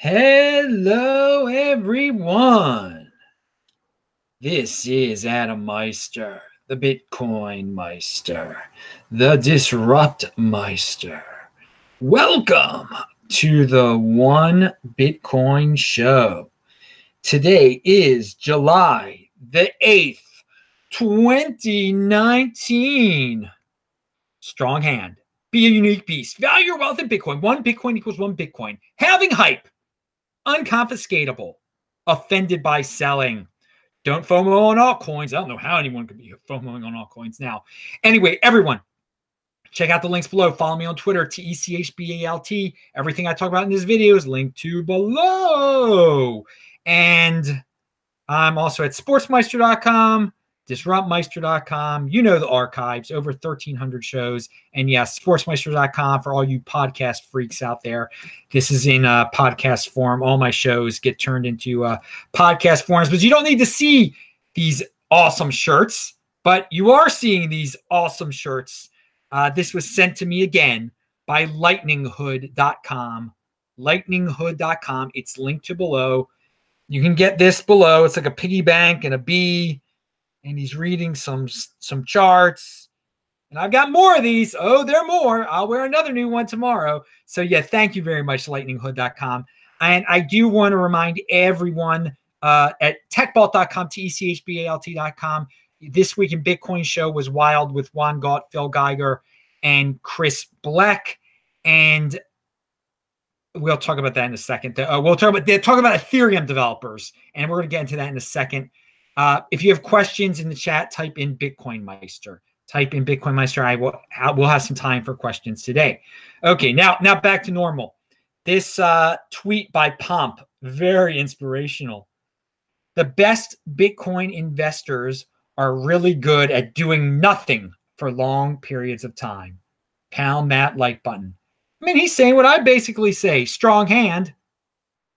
Hello, everyone. This is Adam Meister, the Bitcoin Meister, the Disrupt Meister. Welcome to the One Bitcoin Show. Today is July the 8th, 2019. Strong hand. Be a unique beast. Value your wealth in Bitcoin. One Bitcoin equals one Bitcoin. Halving hype unconfiscatable, offended by selling. Don't FOMO on altcoins. I don't know how anyone could be FOMOing on altcoins now. Anyway, everyone, check out the links below. Follow me on Twitter, T E C H B A L T. Everything I talk about in this video is linked to below. And I'm also at sportsmeister.com disruptmeister.com. You know the archives, over 1,300 shows. And yes, sportsmeister.com for all you podcast freaks out there. This is in a podcast form. All my shows get turned into uh, podcast forms, but you don't need to see these awesome shirts, but you are seeing these awesome shirts. Uh, this was sent to me again by lightninghood.com. Lightninghood.com. It's linked to below. You can get this below. It's like a piggy bank and a bee and he's reading some some charts. And I've got more of these. Oh, there are more. I'll wear another new one tomorrow. So yeah, thank you very much, lightninghood.com. And I do want to remind everyone uh, at techbalt.com, T-E-C-H-B-A-L-T.com. This week in Bitcoin show was wild with Juan Galt, Phil Geiger, and Chris Blec. And we'll talk about that in a second. Uh, we'll talk about talk about Ethereum developers, and we're going to get into that in a second. Uh, if you have questions in the chat, type in Bitcoin Meister. Type in Bitcoin Meister. I will. I will have some time for questions today. Okay, now now back to normal. This uh, tweet by Pomp very inspirational. The best Bitcoin investors are really good at doing nothing for long periods of time. Pound that like button. I mean, he's saying what I basically say strong hand,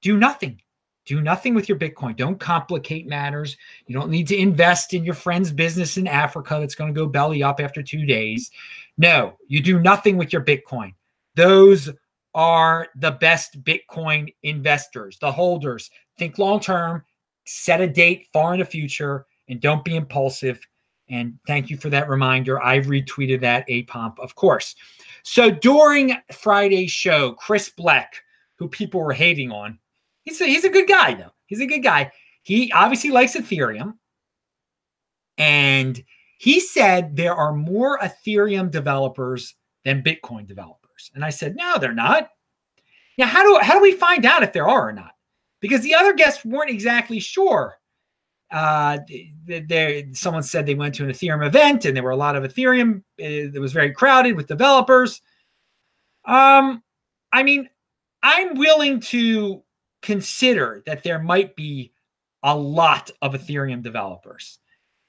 do nothing. Do nothing with your Bitcoin. Don't complicate matters. You don't need to invest in your friend's business in Africa that's going to go belly up after two days. No, you do nothing with your Bitcoin. Those are the best Bitcoin investors, the holders. Think long term, set a date far in the future, and don't be impulsive. And thank you for that reminder. I've retweeted that a pump, of course. So during Friday's show, Chris Blec, who people were hating on, He's a, he's a good guy though. He's a good guy. He obviously likes Ethereum, and he said there are more Ethereum developers than Bitcoin developers. And I said, no, they're not. Now, how do how do we find out if there are or not? Because the other guests weren't exactly sure. Uh, there, someone said they went to an Ethereum event and there were a lot of Ethereum. Uh, it was very crowded with developers. Um, I mean, I'm willing to consider that there might be a lot of Ethereum developers.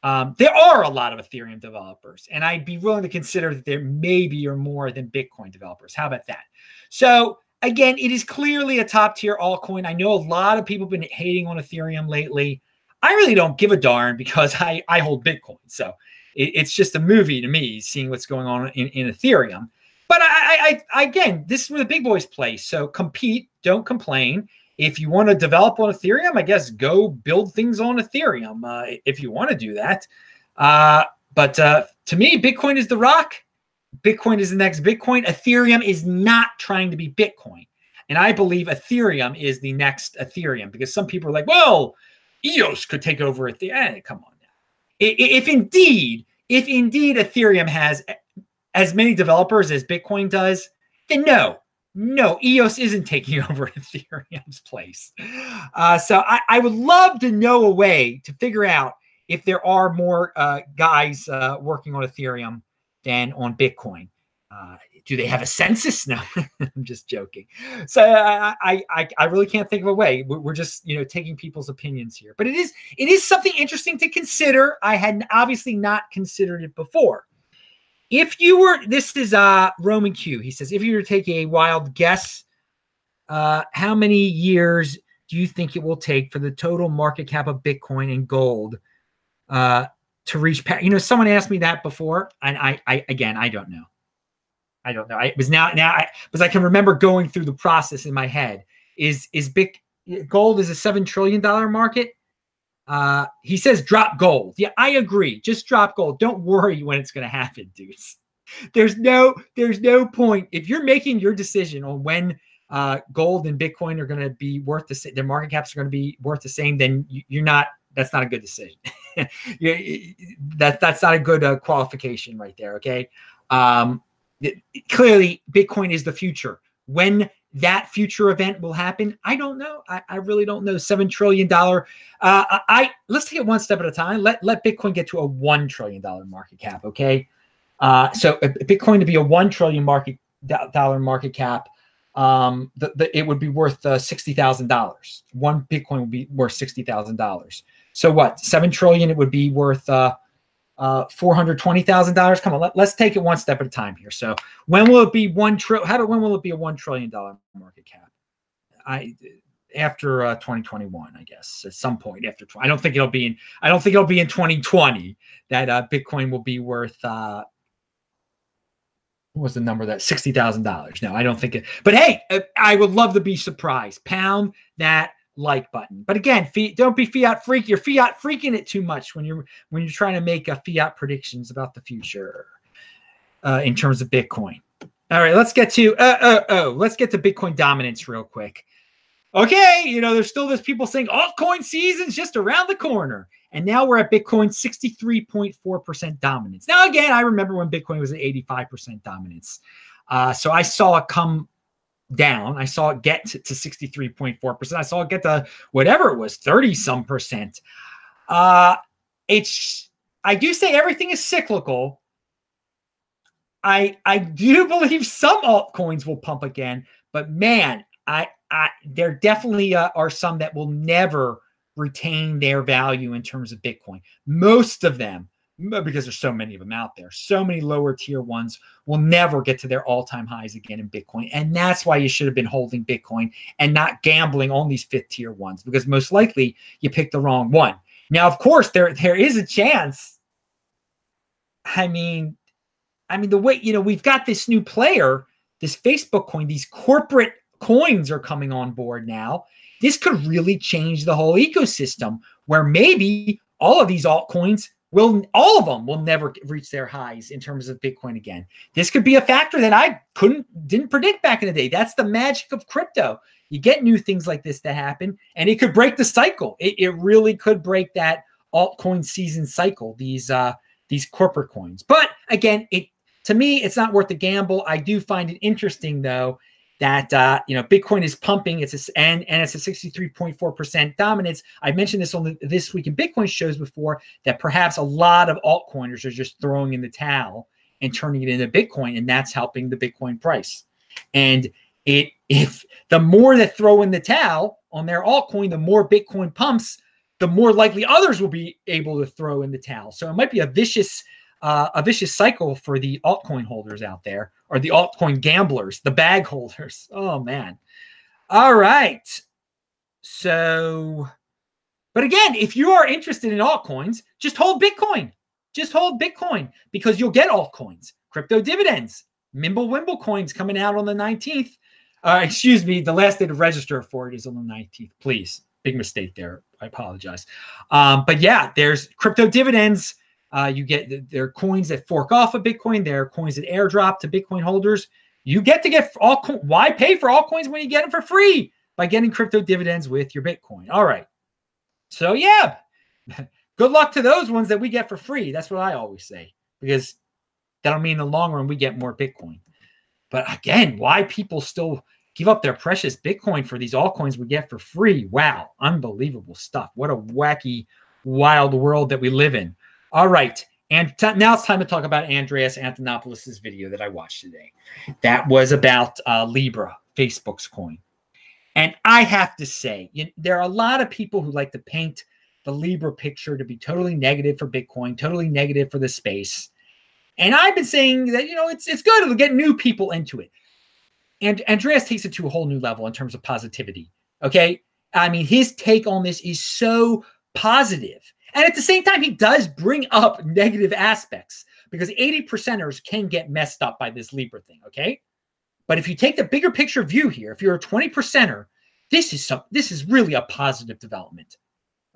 Um, there are a lot of Ethereum developers, and I'd be willing to consider that there maybe are more than Bitcoin developers. How about that? So again, it is clearly a top tier altcoin. I know a lot of people have been hating on Ethereum lately. I really don't give a darn because I, I hold Bitcoin. So it, it's just a movie to me seeing what's going on in, in Ethereum. But I, I, I, again, this is where the big boys play. So compete, don't complain if you want to develop on Ethereum, I guess go build things on Ethereum uh, if you want to do that. Uh, but uh, to me, Bitcoin is the rock. Bitcoin is the next Bitcoin. Ethereum is not trying to be Bitcoin. And I believe Ethereum is the next Ethereum because some people are like, well, EOS could take over Ethereum. Eh, come on now. If indeed, if indeed Ethereum has as many developers as Bitcoin does, then no, no, EOS isn't taking over Ethereum's place. Uh, so I, I, would love to know a way to figure out if there are more uh, guys uh, working on Ethereum than on Bitcoin. Uh, do they have a census? No, I'm just joking. So I, I, I really can't think of a way. We're, just, you know, taking people's opinions here. But it is, it is something interesting to consider. I had obviously not considered it before. If you were, this is uh Roman Q. He says, if you were take a wild guess, uh, how many years do you think it will take for the total market cap of Bitcoin and gold uh, to reach? You know, someone asked me that before, and I, I again, I don't know. I don't know. I was now now I because I can remember going through the process in my head, is is big gold is a seven trillion dollar market. Uh, he says drop gold. Yeah, I agree. Just drop gold. Don't worry when it's going to happen, dudes. There's no there's no point if you're making your decision on when uh, gold and Bitcoin are going to be worth the same, their market caps are going to be worth the same. Then you're not. That's not a good decision. that that's not a good uh, qualification right there. Okay. Um, it, clearly, Bitcoin is the future. When that future event will happen, I don't know. I, I really don't know. Seven trillion dollar. Uh, I let's take it one step at a time. Let let Bitcoin get to a one trillion dollar market cap. Okay. Uh, so Bitcoin to be a one trillion market dollar market cap, um, the, the, it would be worth uh, sixty thousand dollars. One Bitcoin would be worth sixty thousand dollars. So what? Seven trillion. It would be worth uh, uh, four hundred twenty thousand dollars. Come on, let, us take it one step at a time here. So when will it be one trillion? How do when will it be a one trillion dollar market cap? I after uh, 2021, I guess at some point after. I don't think it'll be in. I don't think it'll be in 2020 that uh, Bitcoin will be worth. Uh, what was the number that sixty thousand dollars? No, I don't think it. But hey, I would love to be surprised. Pound that like button. But again, don't be fiat freak. You're fiat freaking it too much when you're when you're trying to make a fiat predictions about the future uh, in terms of Bitcoin. All right, let's get to uh, uh, oh, let's get to Bitcoin dominance real quick. Okay, you know, there's still this people saying altcoin season's just around the corner. And now we're at Bitcoin 63.4% dominance. Now, again, I remember when Bitcoin was at 85% dominance. Uh, so I saw it come down. I saw it get to, to 63.4%. I saw it get to whatever it was, 30 some percent. Uh, it's, I do say everything is cyclical. I I do believe some altcoins will pump again, but man, I I there definitely uh, are some that will never retain their value in terms of Bitcoin. Most of them because there's so many of them out there. So many lower tier ones will never get to their all-time highs again in Bitcoin. And that's why you should have been holding Bitcoin and not gambling on these fifth tier ones because most likely you picked the wrong one. Now, of course, there there is a chance. I mean, I mean the way, you know, we've got this new player, this Facebook coin, these corporate coins are coming on board now. This could really change the whole ecosystem where maybe all of these altcoins will all of them will never reach their highs in terms of Bitcoin again. This could be a factor that I couldn't didn't predict back in the day. That's the magic of crypto. You get new things like this that happen, and it could break the cycle. It, it really could break that altcoin season cycle. These uh, these corporate coins, but again, it to me it's not worth the gamble. I do find it interesting though that uh, you know Bitcoin is pumping. It's a, and and it's a 63.4% dominance. I mentioned this on the this week in Bitcoin shows before that perhaps a lot of altcoiners are just throwing in the towel and turning it into Bitcoin, and that's helping the Bitcoin price. And it if the more that throw in the towel on their altcoin, the more Bitcoin pumps, the more likely others will be able to throw in the towel. So it might be a vicious uh, a vicious cycle for the altcoin holders out there or the altcoin gamblers, the bag holders. Oh man. All right. So, but again, if you are interested in altcoins, just hold Bitcoin. Just hold Bitcoin because you'll get altcoins, crypto dividends, Mimblewimble coins coming out on the 19th. Uh, excuse me, the last day to register for it is on the 19th. Please, big mistake there. I apologize. Um, but yeah, there's crypto dividends uh, you get there are coins that fork off of Bitcoin. There are coins that airdrop to Bitcoin holders. You get to get all. Coins. Why pay for all coins when you get them for free by getting crypto dividends with your Bitcoin? All right. So yeah, good luck to those ones that we get for free. That's what I always say because that'll mean in the long run we get more Bitcoin. But again, why people still give up their precious Bitcoin for these altcoins we get for free? Wow, unbelievable stuff. What a wacky, wild world that we live in. All right. And t- now it's time to talk about Andreas Antonopoulos' video that I watched today. That was about uh, Libra, Facebook's coin. And I have to say, you know, there are a lot of people who like to paint the Libra picture to be totally negative for Bitcoin, totally negative for the space. And I've been saying that, you know, it's it's good to get new people into it. And Andreas takes it to a whole new level in terms of positivity. Okay. I mean, his take on this is so positive. And at the same time, he does bring up negative aspects because 80 percenters can get messed up by this Libra thing. Okay. But if you take the bigger picture view here, if you're a 20 percenter this is some this is really a positive development.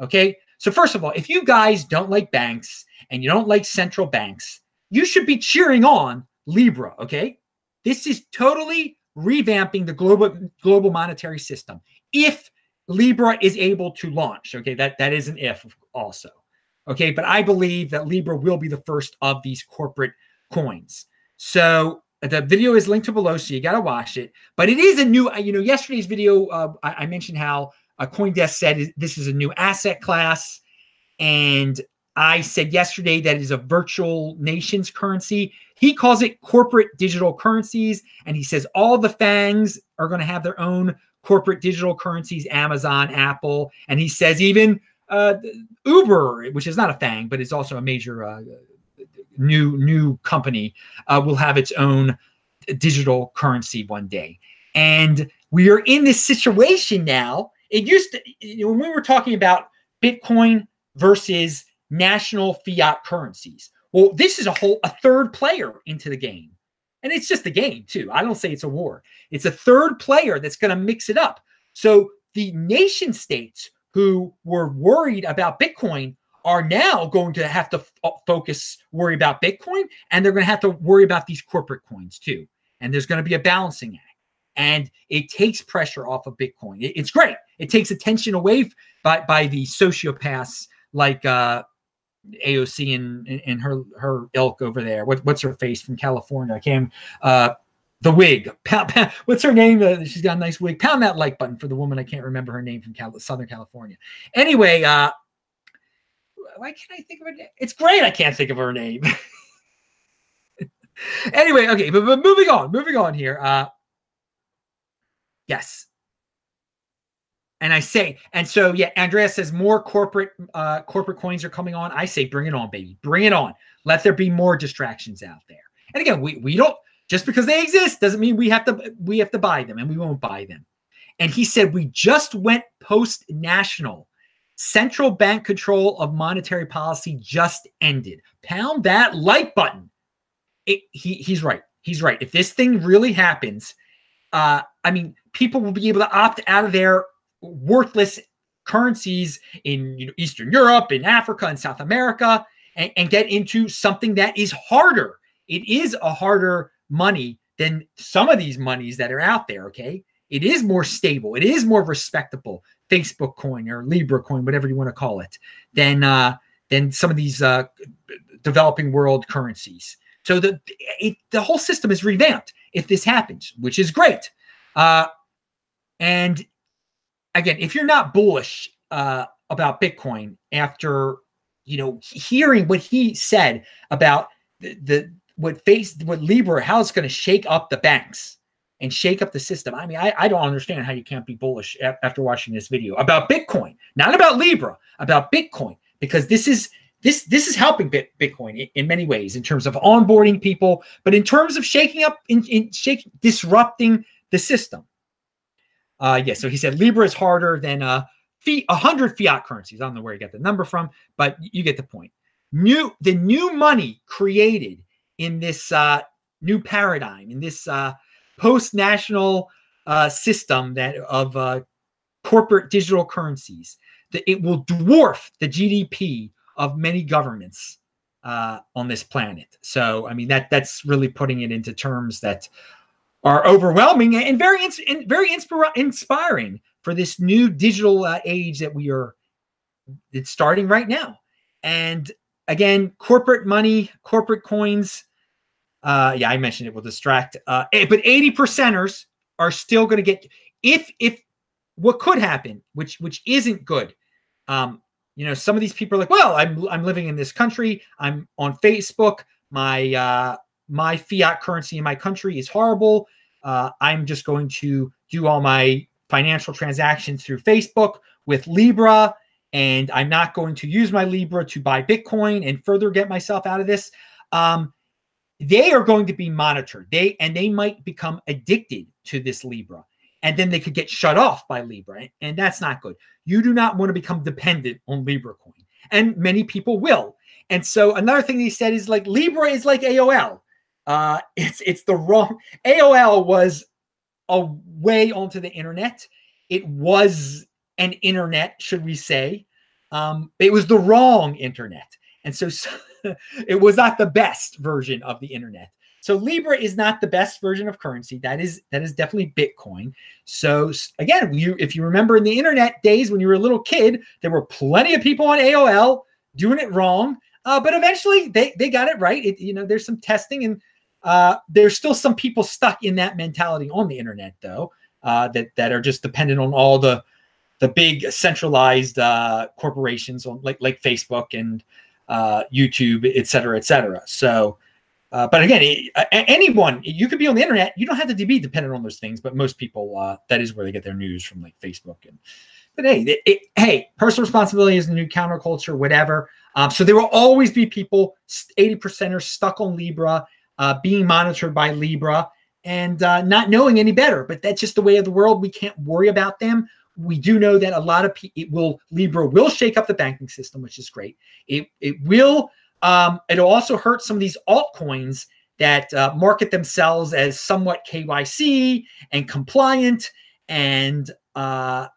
Okay. So first of all, if you guys don't like banks and you don't like central banks, you should be cheering on Libra. Okay. This is totally revamping the global global monetary system. If Libra is able to launch, okay, that that is an if also. Okay, but I believe that Libra will be the first of these corporate coins. So the video is linked to below, so you got to watch it. But it is a new, you know, yesterday's video, uh, I, I, mentioned how uh, CoinDesk said this is a new asset class. And I said yesterday that is a virtual nations currency. He calls it corporate digital currencies. And he says all the FANGs are going to have their own corporate digital currencies Amazon, Apple. And he says even uh, Uber, which is not a FANG, but it's also a major uh, new new company, uh, will have its own digital currency one day. And we are in this situation now. It used to, when we were talking about Bitcoin versus national fiat currencies. Well, this is a whole a third player into the game. And it's just a game too. I don't say it's a war. It's a third player that's going to mix it up. So the nation states who were worried about Bitcoin are now going to have to f- uh, focus, worry about Bitcoin, and they're going to have to worry about these corporate coins too. And there's going to be a balancing act. And it takes pressure off of Bitcoin. It, it's great. It takes attention away by, by the sociopaths like uh, AOC and, and her her ilk over there. What, what's her face from California? Came uh, the wig. What's her name? Uh, she's got a nice wig. Pound that like button for the woman. I can't remember her name from Cal- Southern California. Anyway, uh, why can't I think of her name? It's great. I can't think of her name. anyway, okay, but, but moving on, moving on here. Uh, yes, and I say, and so yeah, Andrea says more corporate uh, corporate coins are coming on. I say, bring it on, baby, bring it on. Let there be more distractions out there. And again, we we don't just because they exist doesn't mean we have to we have to buy them, and we won't buy them. And he said we just went post national. Central bank control of monetary policy just ended. Pound that like button. It, he he's right. He's right. If this thing really happens, uh, I mean, people will be able to opt out of their worthless currencies in you know, Eastern Europe, in Africa, and South America, and, and get into something that is harder. It is a harder money than some of these monies that are out there. Okay. It is more stable. It is more respectable. Facebook coin or Libra coin, whatever you want to call it, than uh, than some of these uh, developing world currencies. So the it, the whole system is revamped if this happens, which is great. Uh, and again, if you're not bullish uh, about Bitcoin after you know hearing what he said about the, the what face what Libra, how it's going to shake up the banks and shake up the system. I mean, I, I don't understand how you can't be bullish a- after watching this video about Bitcoin, not about Libra, about Bitcoin, because this is this this is helping Bit, Bitcoin in, in, many ways in terms of onboarding people, but in terms of shaking up, in, in shaking, disrupting the system. Uh, yeah, so he said Libra is harder than uh, a 100 fiat currencies. I don't know where he got the number from, but you get the point. New the new money created in this uh, new paradigm, in this uh, post-national uh, system that of uh, corporate digital currencies, that it will dwarf the GDP of many governments uh, on this planet. So, I mean, that that's really putting it into terms that are overwhelming and very and very inspiring for this new digital uh, age that we are it's starting right now. And again, corporate money, corporate coins. Uh, yeah, I mentioned it will distract. Uh, eh, but 80 percenters are still going to get if if what could happen, which which isn't good. Um, you know, some of these people are like, well, I'm I'm living in this country. I'm on Facebook. My uh, my fiat currency in my country is horrible. Uh, I'm just going to do all my financial transactions through Facebook with Libra, and I'm not going to use my Libra to buy Bitcoin and further get myself out of this. Um, they are going to be monitored. They and they might become addicted to this Libra, and then they could get shut off by Libra, and that's not good. You do not want to become dependent on Libra coin, and many people will. And so another thing he said is like Libra is like AOL. Uh, it's it's the wrong AOL was a way onto the internet, it was an internet, should we say? Um, it was the wrong internet, and so, so it was not the best version of the internet. So Libra is not the best version of currency. That is that is definitely Bitcoin. So again, you if you remember in the internet days when you were a little kid, there were plenty of people on AOL doing it wrong. Uh, but eventually they they got it right. It, you know, there's some testing and uh, there's still some people stuck in that mentality on the internet though, uh, that that are just dependent on all the the big centralized uh, corporations on like like Facebook and uh, YouTube, et cetera, et cetera. So uh, but again, anyone you could be on the internet. You don't have to be dependent on those things. But most people, that is where they get their news from, like Facebook. And but hey, it, it, hey, personal responsibility is the new counterculture, whatever. Um, so there will always be people, eighty percenters stuck on Libra, uh, being monitored by Libra, and uh, not knowing any better. But that's just the way of the world. We can't worry about them. We do know that a lot of people will Libra will shake up the banking system, which is great. It it will um, it'll also hurt some of these altcoins that uh, market themselves as somewhat KYC and compliant and uh,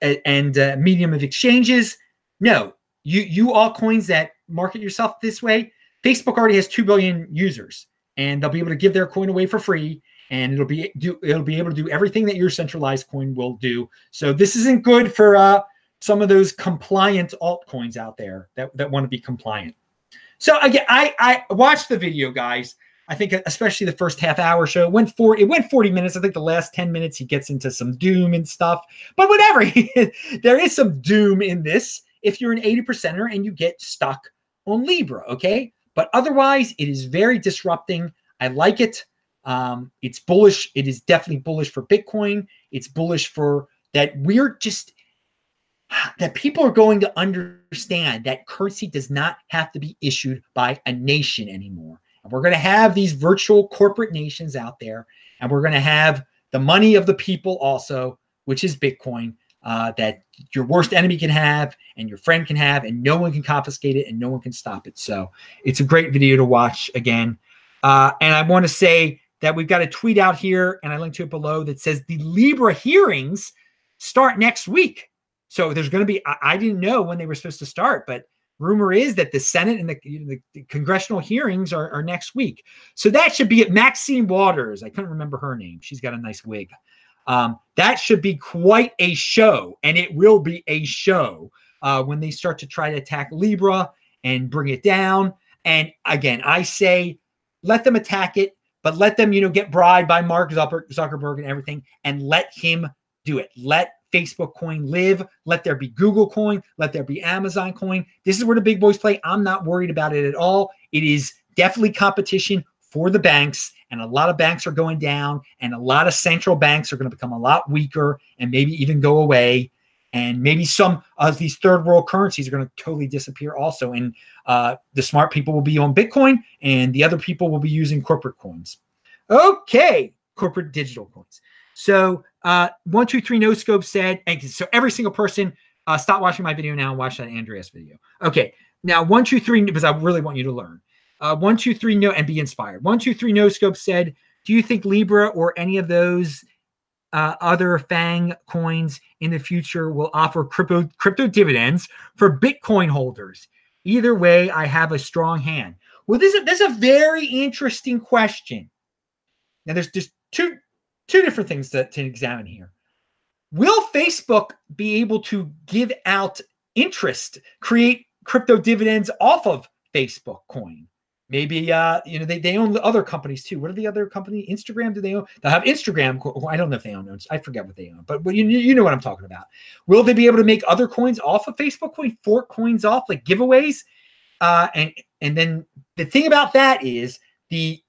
and uh, medium of exchanges. No, you you altcoins that market yourself this way. Facebook already has two billion users, and they'll be able to give their coin away for free, and it'll be do it'll be able to do everything that your centralized coin will do. So this isn't good for uh, some of those compliant altcoins out there that that want to be compliant. So again, I I watched the video, guys. I think especially the first half hour show it went for it went 40 minutes. I think the last 10 minutes he gets into some doom and stuff. But whatever, there is some doom in this if you're an 80 percenter and you get stuck on Libra, okay? But otherwise, it is very disrupting. I like it. Um, it's bullish. It is definitely bullish for Bitcoin. It's bullish for that we're just that people are going to understand that currency does not have to be issued by a nation anymore. And we're going to have these virtual corporate nations out there, and we're going to have the money of the people also, which is Bitcoin, uh, that your worst enemy can have and your friend can have, and no one can confiscate it and no one can stop it. So it's a great video to watch again. Uh, and I want to say that we've got a tweet out here, and I linked to it below that says the Libra hearings start next week. So there's going to be, I, I, didn't know when they were supposed to start, but rumor is that the Senate and the, the, the congressional hearings are, are, next week. So that should be at Maxine Waters. I couldn't remember her name. She's got a nice wig. Um, that should be quite a show, and it will be a show uh, when they start to try to attack Libra and bring it down. And again, I say let them attack it, but let them, you know, get bribed by Mark Zuckerberg and everything, and let him do it. Let Facebook coin live. Let there be Google coin. Let there be Amazon coin. This is where the big boys play. I'm not worried about it at all. It is definitely competition for the banks. And a lot of banks are going down, and a lot of central banks are going to become a lot weaker and maybe even go away. And maybe some of these third world currencies are going to totally disappear also. And uh, the smart people will be on Bitcoin, and the other people will be using corporate coins. Okay, corporate digital coins. So uh, one two three no scope said, so every single person, uh, stop watching my video now and watch that Andreas video. Okay, now one two three because I really want you to learn. Uh, one two three no and be inspired. One two three no scope said, do you think Libra or any of those uh, other Fang coins in the future will offer crypto crypto dividends for Bitcoin holders? Either way, I have a strong hand. Well, this is this is a very interesting question. Now, there's just two two different things to, to examine here. Will Facebook be able to give out interest, create crypto dividends off of Facebook coin? Maybe uh, you know they, they own other companies too. What are the other company? Instagram? Do they own? They'll have Instagram. I don't know if they own. I forget what they own, but you you know what I'm talking about. Will they be able to make other coins off of Facebook coin, fork coins off like giveaways? Uh, and and then the thing about that is the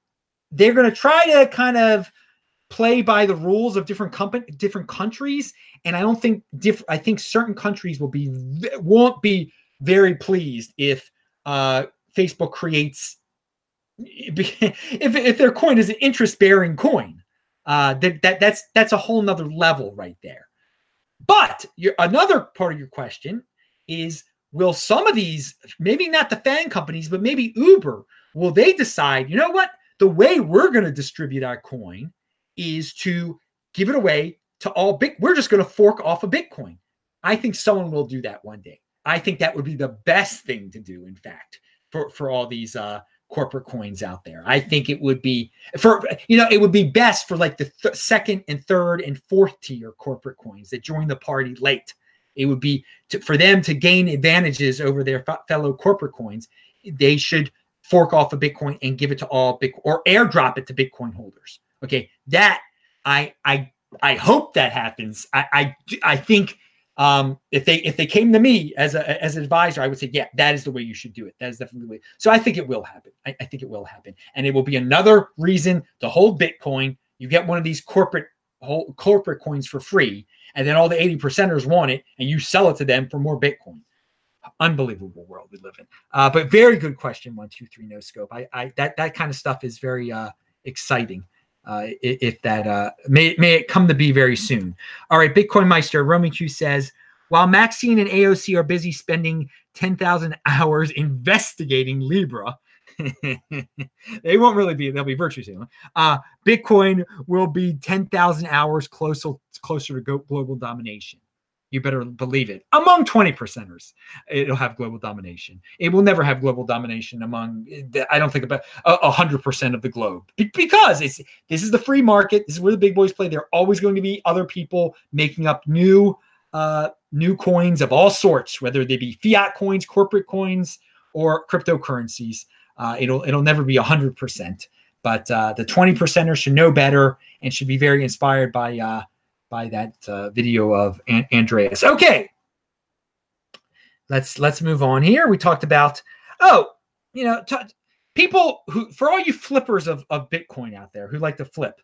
they're going to try to kind of play by the rules of different company different countries and i don't think diff- i think certain countries will be won't be very pleased if uh facebook creates if, if their coin is an interest bearing coin uh that, that that's that's a whole nother level right there but your another part of your question is will some of these maybe not the fan companies but maybe uber will they decide you know what the way we're going to distribute our coin is to give it away to all big. We're just going to fork off a Bitcoin. I think someone will do that one day. I think that would be the best thing to do, in fact, for, for all these uh, corporate coins out there. I think it would be for you know it would be best for like the th- second and third and fourth tier corporate coins that join the party late. It would be to, for them to gain advantages over their f- fellow corporate coins. They should fork off a Bitcoin and give it to all big or airdrop it to Bitcoin holders. Okay, that I I I hope that happens. I I, I think um, if they if they came to me as a as an advisor, I would say, yeah, that is the way you should do it. That is definitely the way. So I think it will happen. I, I think it will happen, and it will be another reason to hold Bitcoin. You get one of these corporate whole corporate coins for free, and then all the eighty percenters want it, and you sell it to them for more Bitcoin. Unbelievable world we live in. Uh, but very good question. One, two, three. No scope. I, I that that kind of stuff is very uh, exciting uh, if that uh, may may it come to be very soon. All right, Bitcoin Meister Roman Q says while Maxine and AOC are busy spending ten thousand hours investigating Libra. they won't really be. They'll be virtue signaling. Uh, Bitcoin will be ten thousand hours closer closer to global domination you better believe it. Among 20 percenters, it'll have global domination. It will never have global domination among, I don't think about hundred percent of the globe because it's this is the free market. This is where the big boys play. There are always going to be other people making up new, uh, new coins of all sorts, whether they be fiat coins, corporate coins, or cryptocurrencies. Uh, it'll it'll never be hundred percent. But uh, the 20 percenters should know better and should be very inspired by uh, by that uh, video of An- Andreas. Okay, let's let's move on here. We talked about oh, you know, t- people who for all you flippers of of Bitcoin out there who like to flip,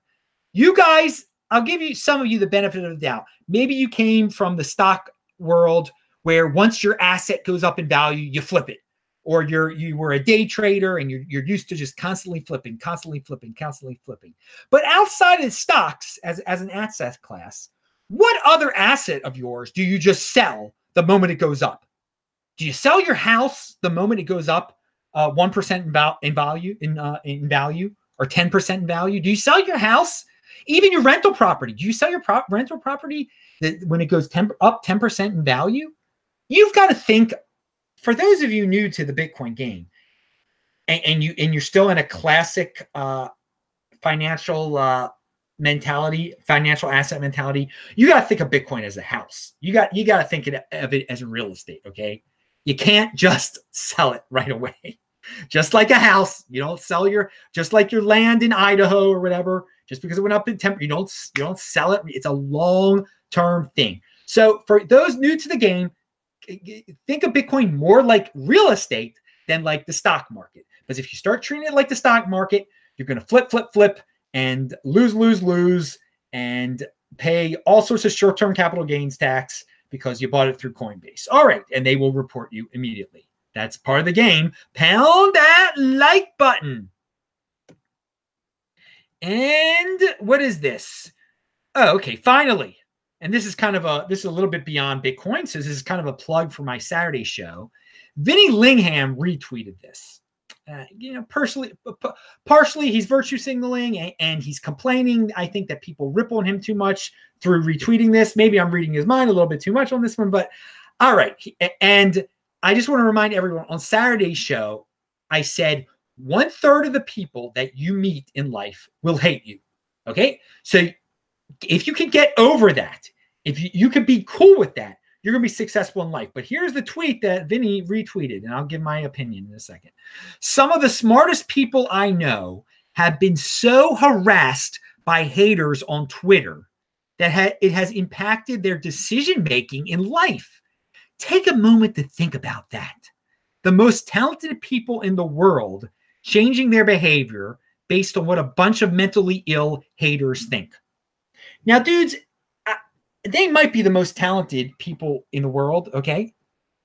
you guys, I'll give you some of you the benefit of the doubt. Maybe you came from the stock world where once your asset goes up in value, you flip it or you're you were a day trader and you're, you're used to just constantly flipping constantly flipping constantly flipping. But outside of stocks as, as an asset class what other asset of yours do you just sell the moment it goes up? Do you sell your house the moment it goes up uh, 1% in, val- in value in, uh, in value or 10% in value? Do you sell your house even your rental property? Do you sell your pro- rental property that when it goes 10, up 10% in value? You've got to think for those of you new to the Bitcoin game, and, and you and you're still in a classic uh, financial uh, mentality, financial asset mentality, you got to think of Bitcoin as a house. You got you got to think of it as real estate. Okay, you can't just sell it right away. just like a house, you don't sell your just like your land in Idaho or whatever. Just because it went up in temp, you don't you don't sell it. It's a long term thing. So for those new to the game, think of Bitcoin more like real estate than like the stock market. Because if you start treating it like the stock market, you're going to flip, flip, flip, and lose, lose, lose, and pay all sorts of short term capital gains tax because you bought it through Coinbase. All right. And they will report you immediately. That's part of the game. Pound that like button. And what is this? Oh, okay. Finally, and this is kind of a this is a little bit beyond Bitcoin. So this is kind of a plug for my Saturday show. Vinny Lingham retweeted this. Uh, you know, personally, partially he's virtue signaling and, and, he's complaining. I think that people rip on him too much through retweeting this. Maybe I'm reading his mind a little bit too much on this one, but all right. And I just want to remind everyone on Saturday's show, I said one third of the people that you meet in life will hate you. Okay. So if you can get over that, if you, you can be cool with that, you're going to be successful in life. But here's the tweet that Vinny retweeted, and I'll give my opinion in a second. Some of the smartest people I know have been so harassed by haters on Twitter that ha- it has impacted their decision making in life. Take a moment to think about that. The most talented people in the world changing their behavior based on what a bunch of mentally ill haters think. Now, dudes, they might be the most talented people in the world, okay?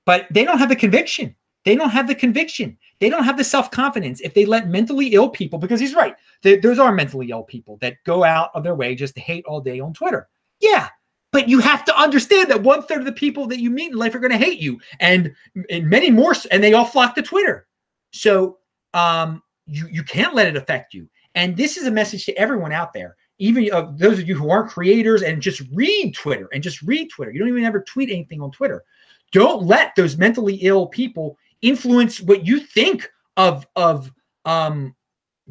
But they don't have the conviction. They don't have the conviction. They don't have the self confidence if they let mentally ill people, because he's right. those are mentally ill people that go out of their way just to hate all day on Twitter. Yeah. But you have to understand that one third of the people that you meet in life are going to hate you, and, and many more, and they all flock to Twitter. So um, you you can't let it affect you. And this is a message to everyone out there even uh, those of you who aren't creators and just read Twitter and just read Twitter. You don't even ever tweet anything on Twitter. Don't let those mentally ill people influence what you think of of um,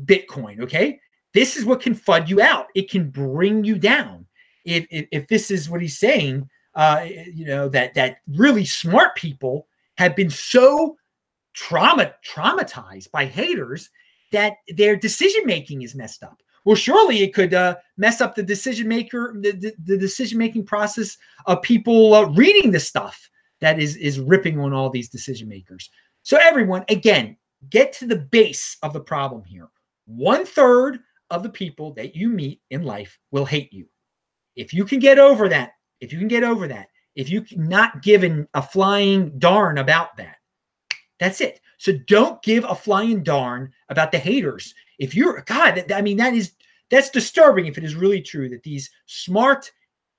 Bitcoin. Okay, this is what can fud you out. It can bring you down. If if, if this is what he's saying, uh, you know that that really smart people have been so trauma traumatized by haters that their decision making is messed up. Well, surely it could uh, mess up the decision maker, the, the, the decision making process of people uh, reading the stuff that is is ripping on all these decision makers. So everyone, again, get to the base of the problem here. One third of the people that you meet in life will hate you. If you can get over that, if you can get over that, if you not given a flying darn about that, that's it. So don't give a flying darn about the haters. If you're God, I mean that is that's disturbing if it is really true that these smart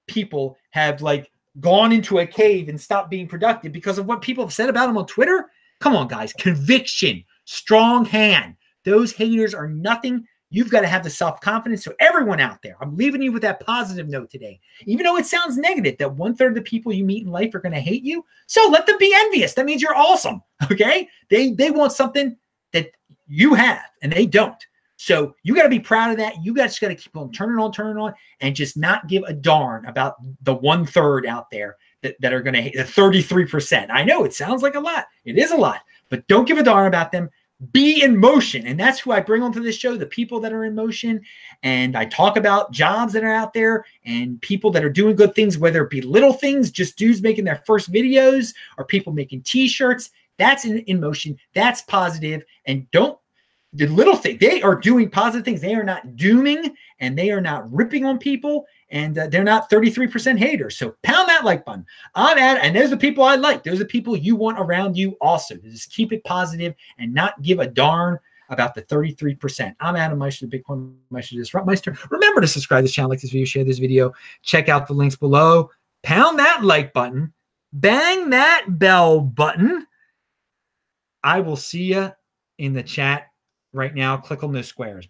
people have like gone into a cave and stopped being productive because of what people have said about them on Twitter. Come on, guys, conviction, strong hand. Those haters are nothing You've got to have the self confidence. So, everyone out there, I'm leaving you with that positive note today. Even though it sounds negative that one third of the people you meet in life are going to hate you, so let them be envious. That means you're awesome. Okay. They, they want something that you have and they don't. So, you got to be proud of that. You guys got to keep on turning on, turning on, and just not give a darn about the one third out there that, that are going to hate the 33%. I know it sounds like a lot, it is a lot, but don't give a darn about them be in motion. And that's who I bring onto this show the people that are in motion. And I talk about jobs that are out there and people that are doing good things, whether it be little things, just dudes making their first videos or people making t shirts. That's in, in motion. That's positive. And don't the little thing they are doing positive things. They are not dooming and they are not ripping on people and uh, they're not 33% haters. So pound that like button. I'm at, and there's the people I like. There's the people you want around you also. Just keep it positive and not give a darn about the 33%. I'm Adam Meister, Bitcoin Meister, Disrupt Meister. Remember to subscribe to this channel, like this video, share this video, check out the links below, pound that like button, bang that bell button. I will see you in the chat right now. Click on those squares.